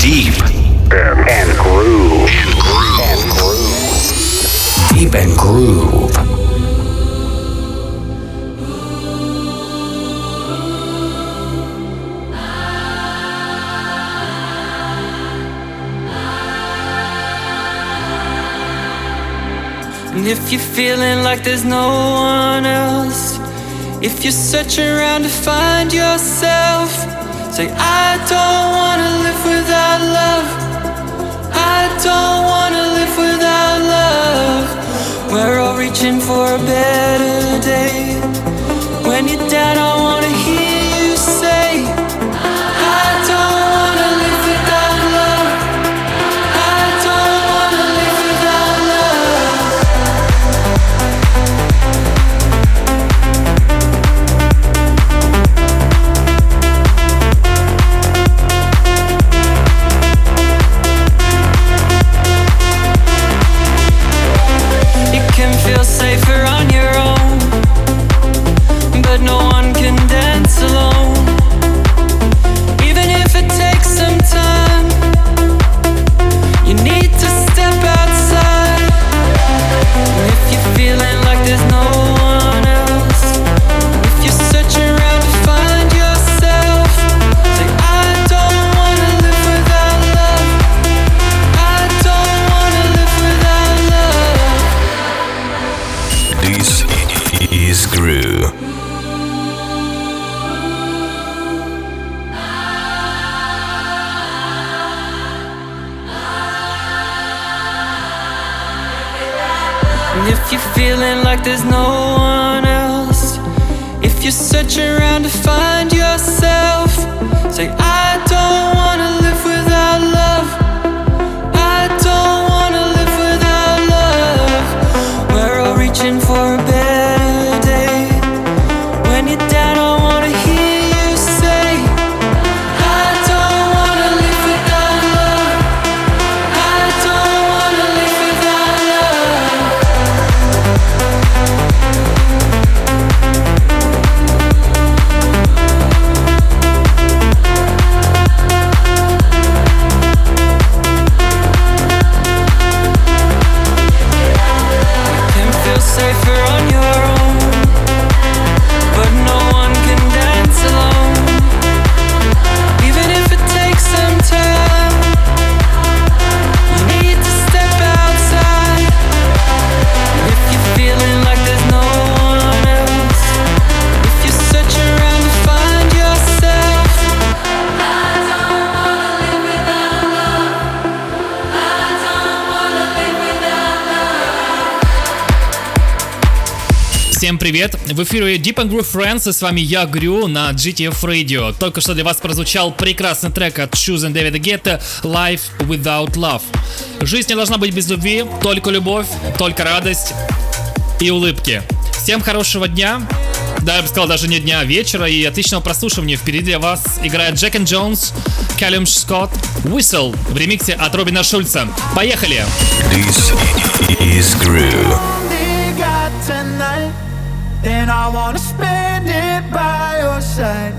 Deep and, and groove. And groove. And groove. Deep and groove. And if you're feeling like there's no one else, if you're searching around to find yourself, say, I don't wanna live without love. I don't wanna live without love. We're all reaching for a better day. When you're down, I wanna like there's no one else, if you're searching around to find yourself, say, I don't wanna live without love. I don't wanna live without love. We're all reaching for a better привет! В эфире Deep and Groove Friends, и с вами я, Грю, на GTF Radio. Только что для вас прозвучал прекрасный трек от Shoes and Дэвида Гетта Life Without Love. Жизнь не должна быть без любви, только любовь, только радость и улыбки. Всем хорошего дня, да, я бы сказал, даже не дня, а вечера и отличного прослушивания. Впереди для вас играет Джек and Джонс, Калюм Скотт, Whistle в ремиксе от Робина Шульца. Поехали! This is Groove. Then I wanna spend it by your side.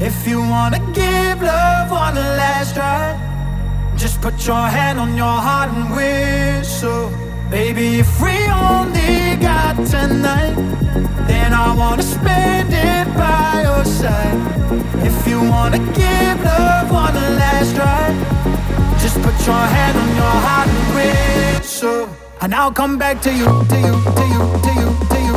If you wanna give love one last try, just put your hand on your heart and whistle. Baby, if we only got tonight, then I wanna spend it by your side. If you wanna give love one last try, just put your hand on your heart and whistle. And I'll come back to you, to you, to you, to you, to you,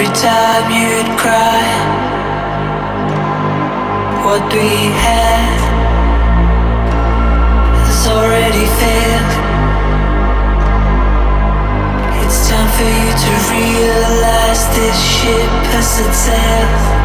every time you'd cry. What we have has already failed. It's time for you to realize this ship has a.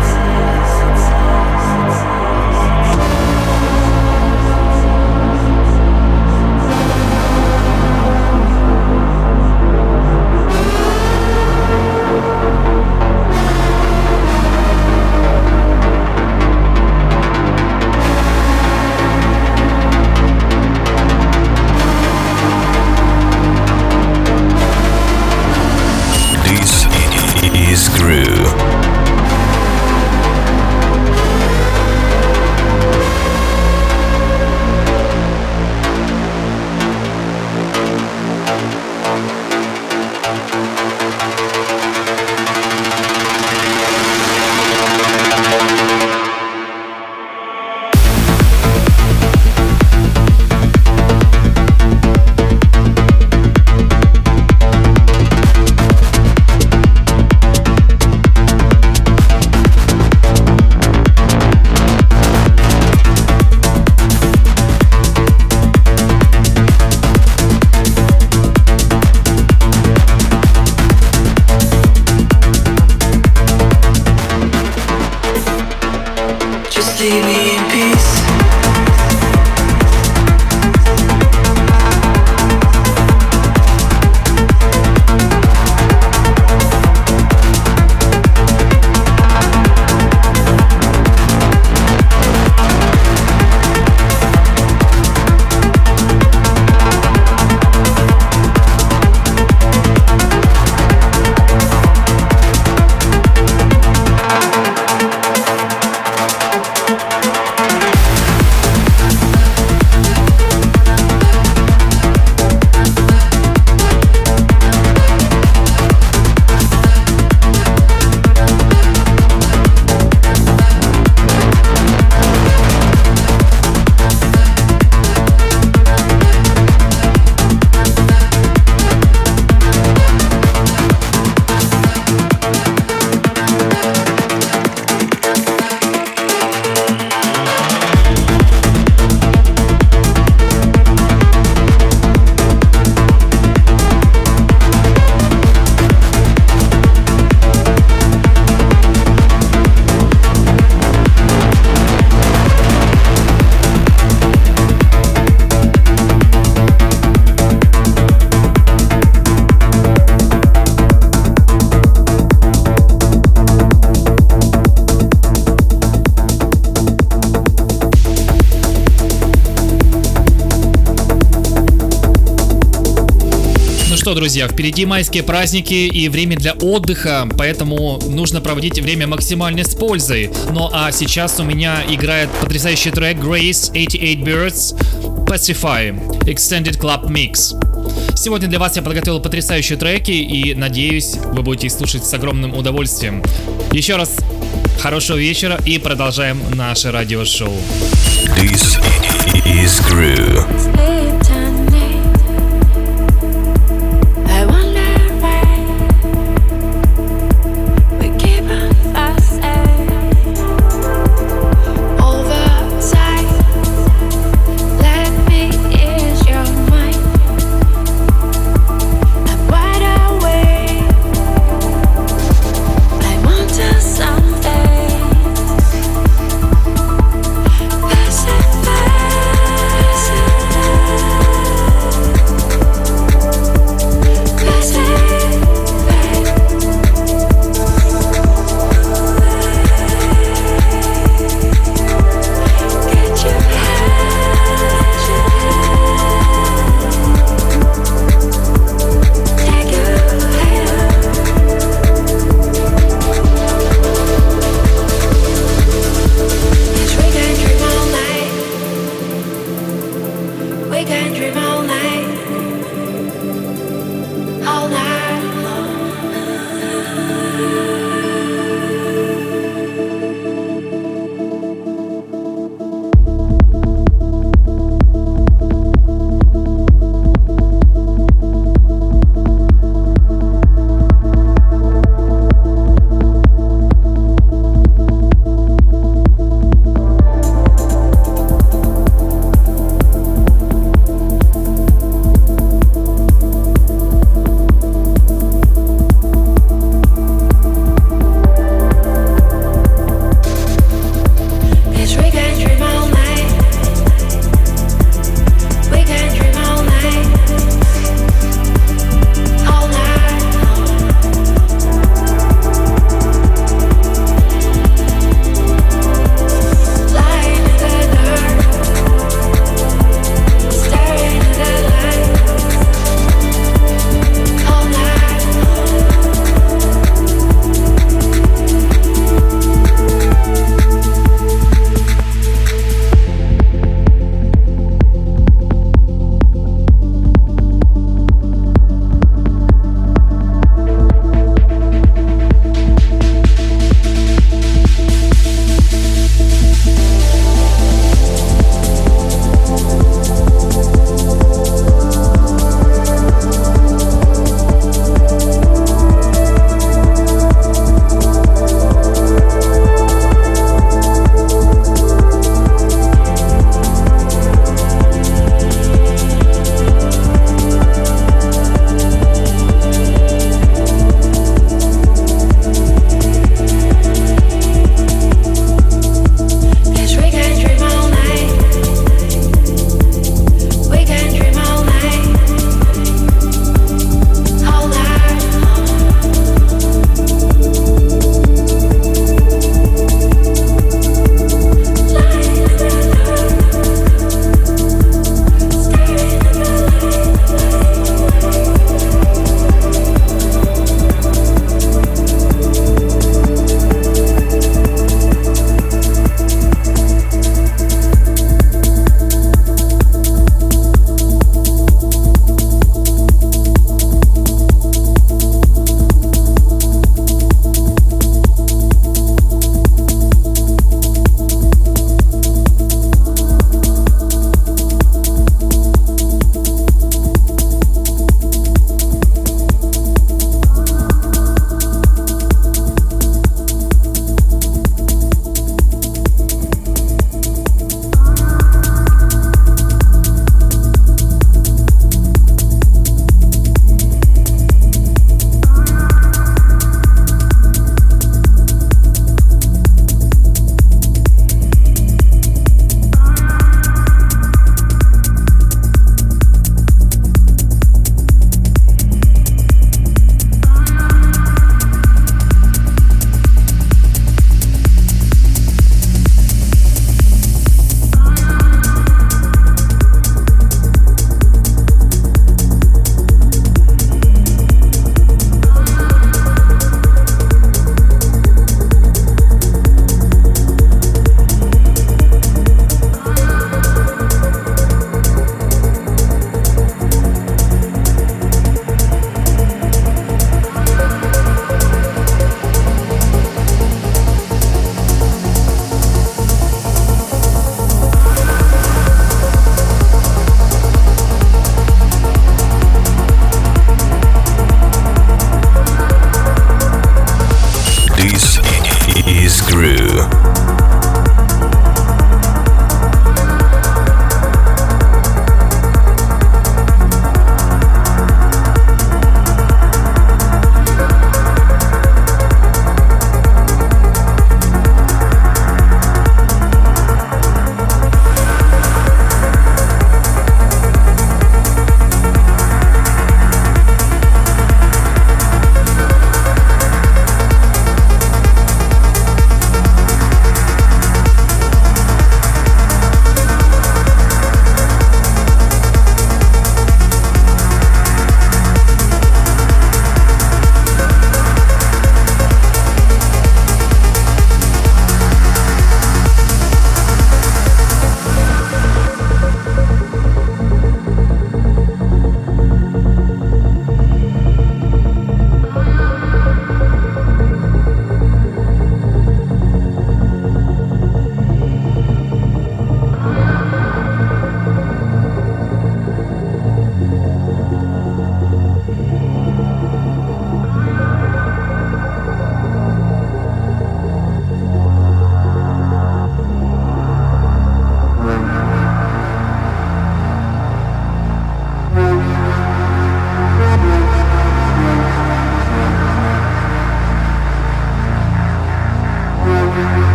друзья, впереди майские праздники и время для отдыха, поэтому нужно проводить время максимально с пользой. Ну а сейчас у меня играет потрясающий трек Grace 88 Birds Pacify Extended Club Mix. Сегодня для вас я подготовил потрясающие треки и надеюсь, вы будете их слушать с огромным удовольствием. Еще раз хорошего вечера и продолжаем наше радиошоу. This is Groove.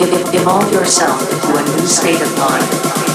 Evolve yourself into a new state of mind.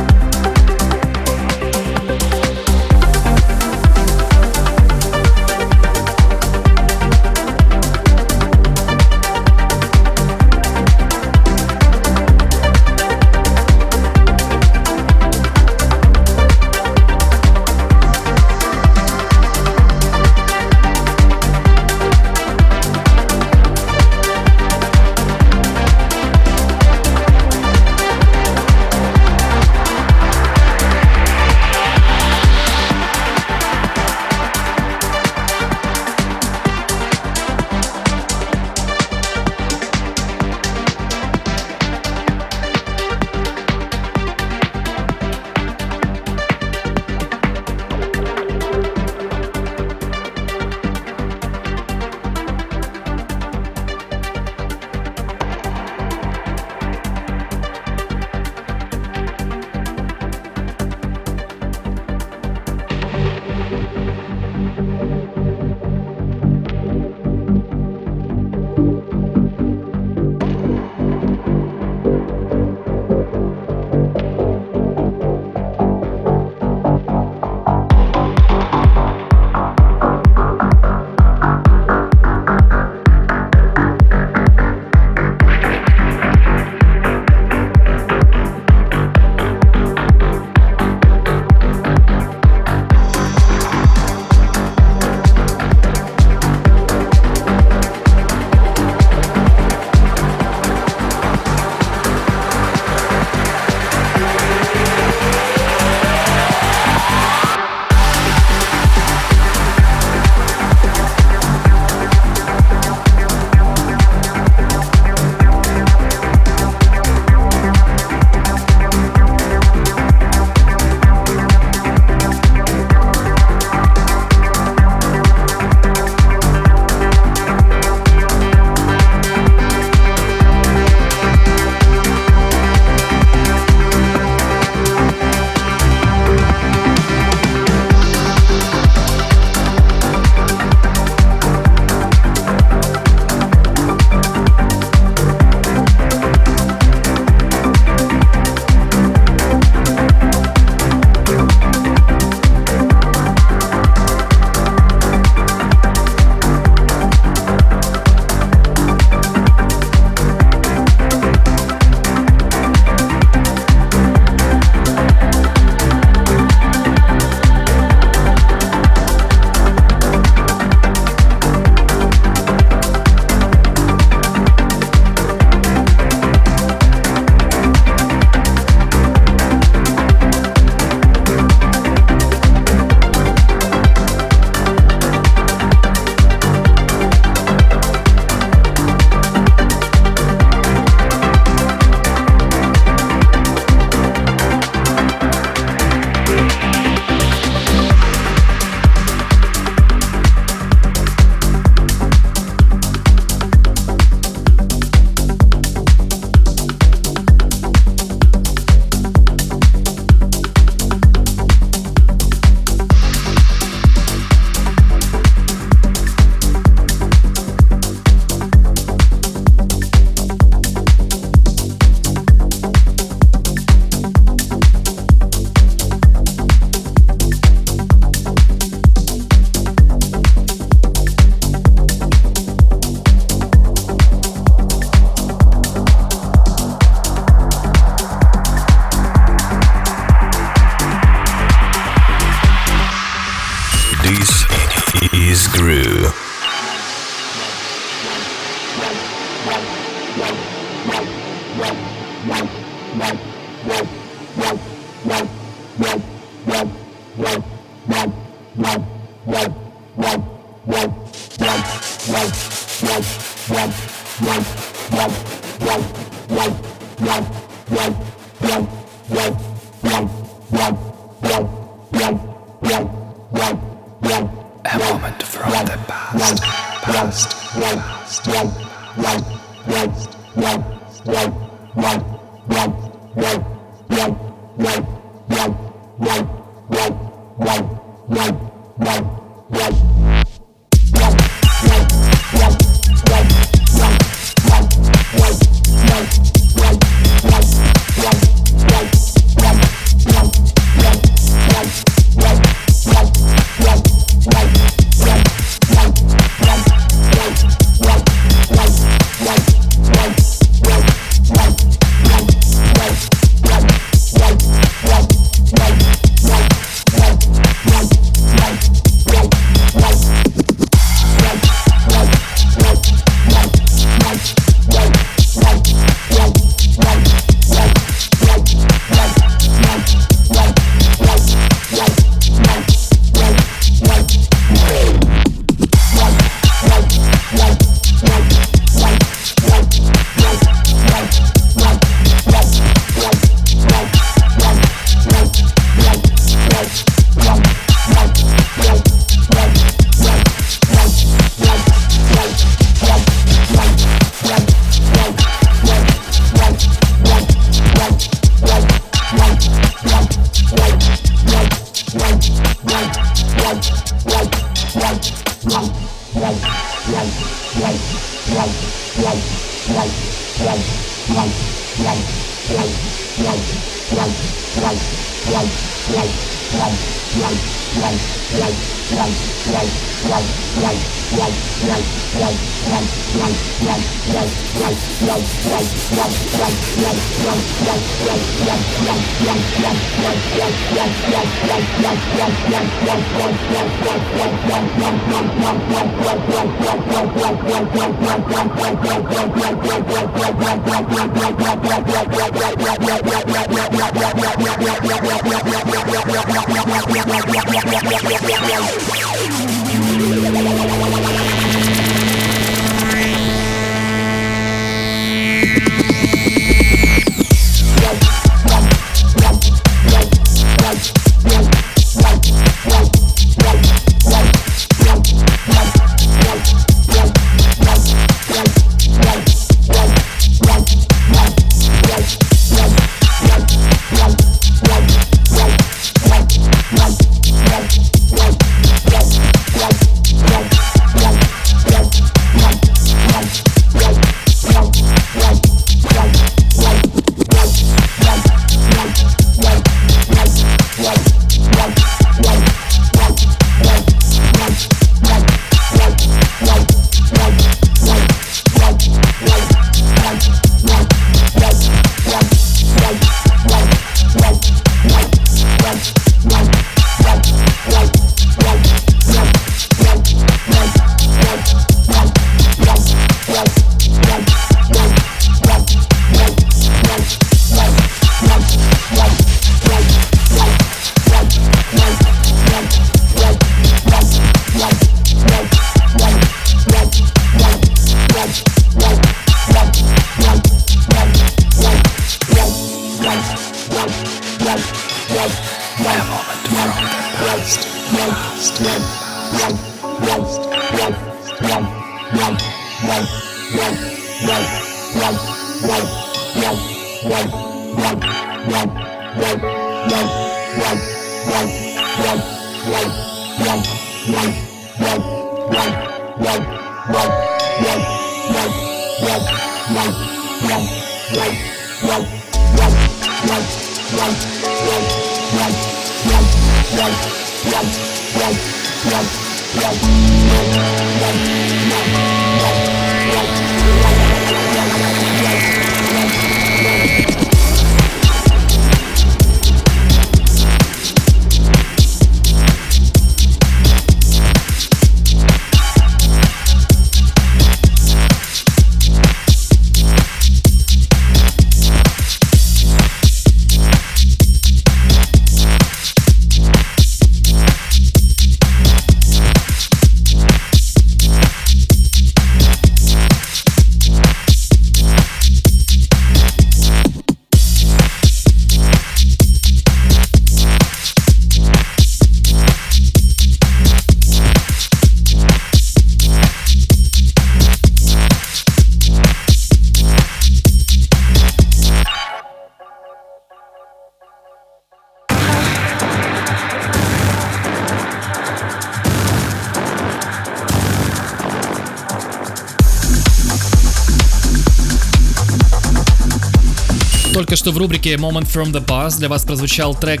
Что в рубрике Moment from the Past для вас прозвучал трек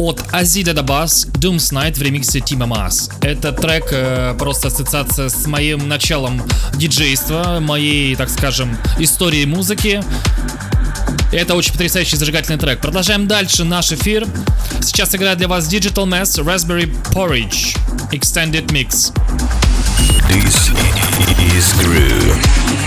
от Азида Дабас Dooms Night в ремиксе Тима Мас. Это трек э, просто ассоциация с моим началом диджейства, моей, так скажем, истории музыки. Это очень потрясающий зажигательный трек. Продолжаем дальше наш эфир. Сейчас играет для вас Digital Mess Raspberry Porridge Extended Mix. This is Groove.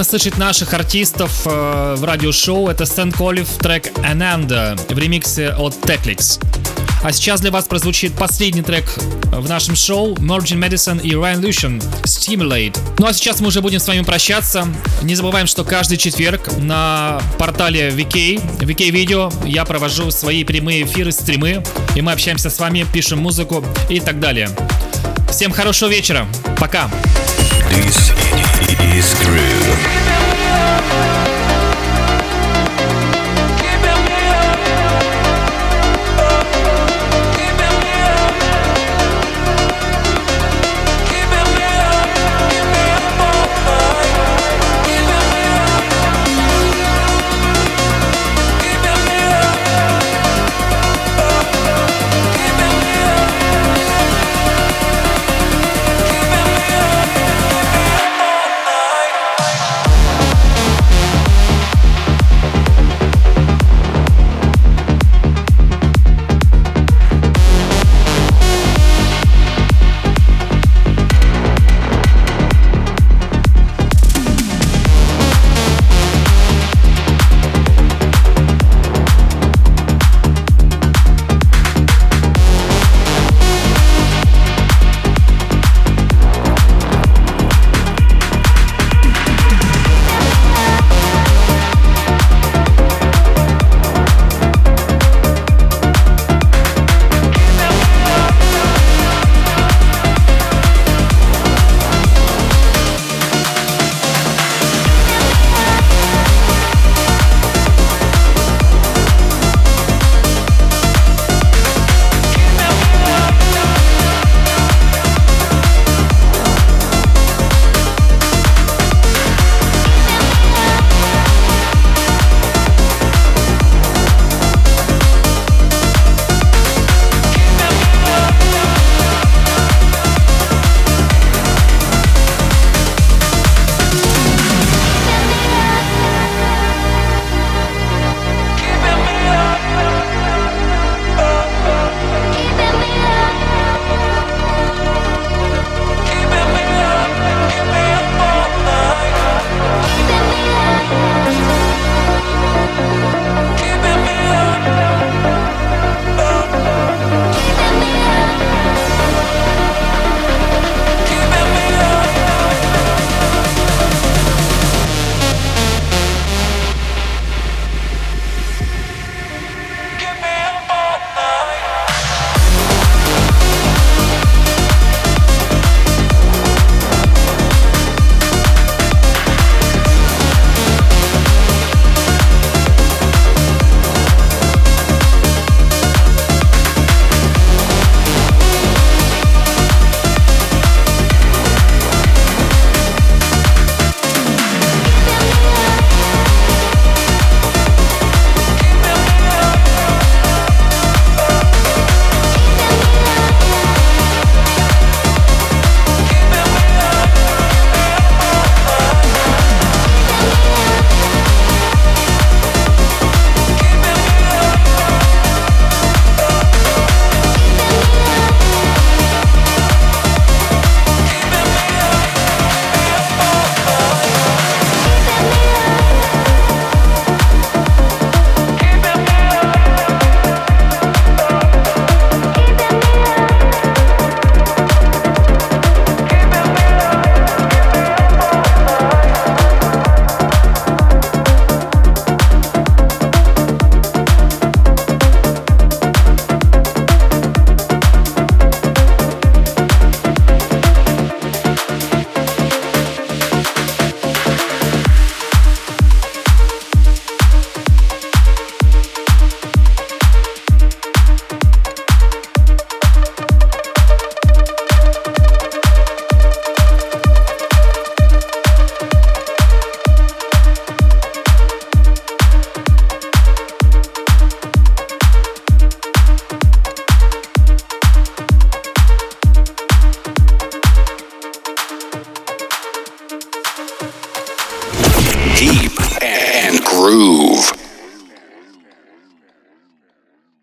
Приятно слышать наших артистов э, в радиошоу. Это Стэн Коллив, трек Ananda в ремиксе от Techlix. А сейчас для вас прозвучит последний трек в нашем шоу Mergin Madison и Ryan Lucian Stimulate. Ну а сейчас мы уже будем с вами прощаться. Не забываем, что каждый четверг на портале VK, VK Video я провожу свои прямые эфиры, стримы, и мы общаемся с вами, пишем музыку и так далее. Всем хорошего вечера. Пока. This is Groove.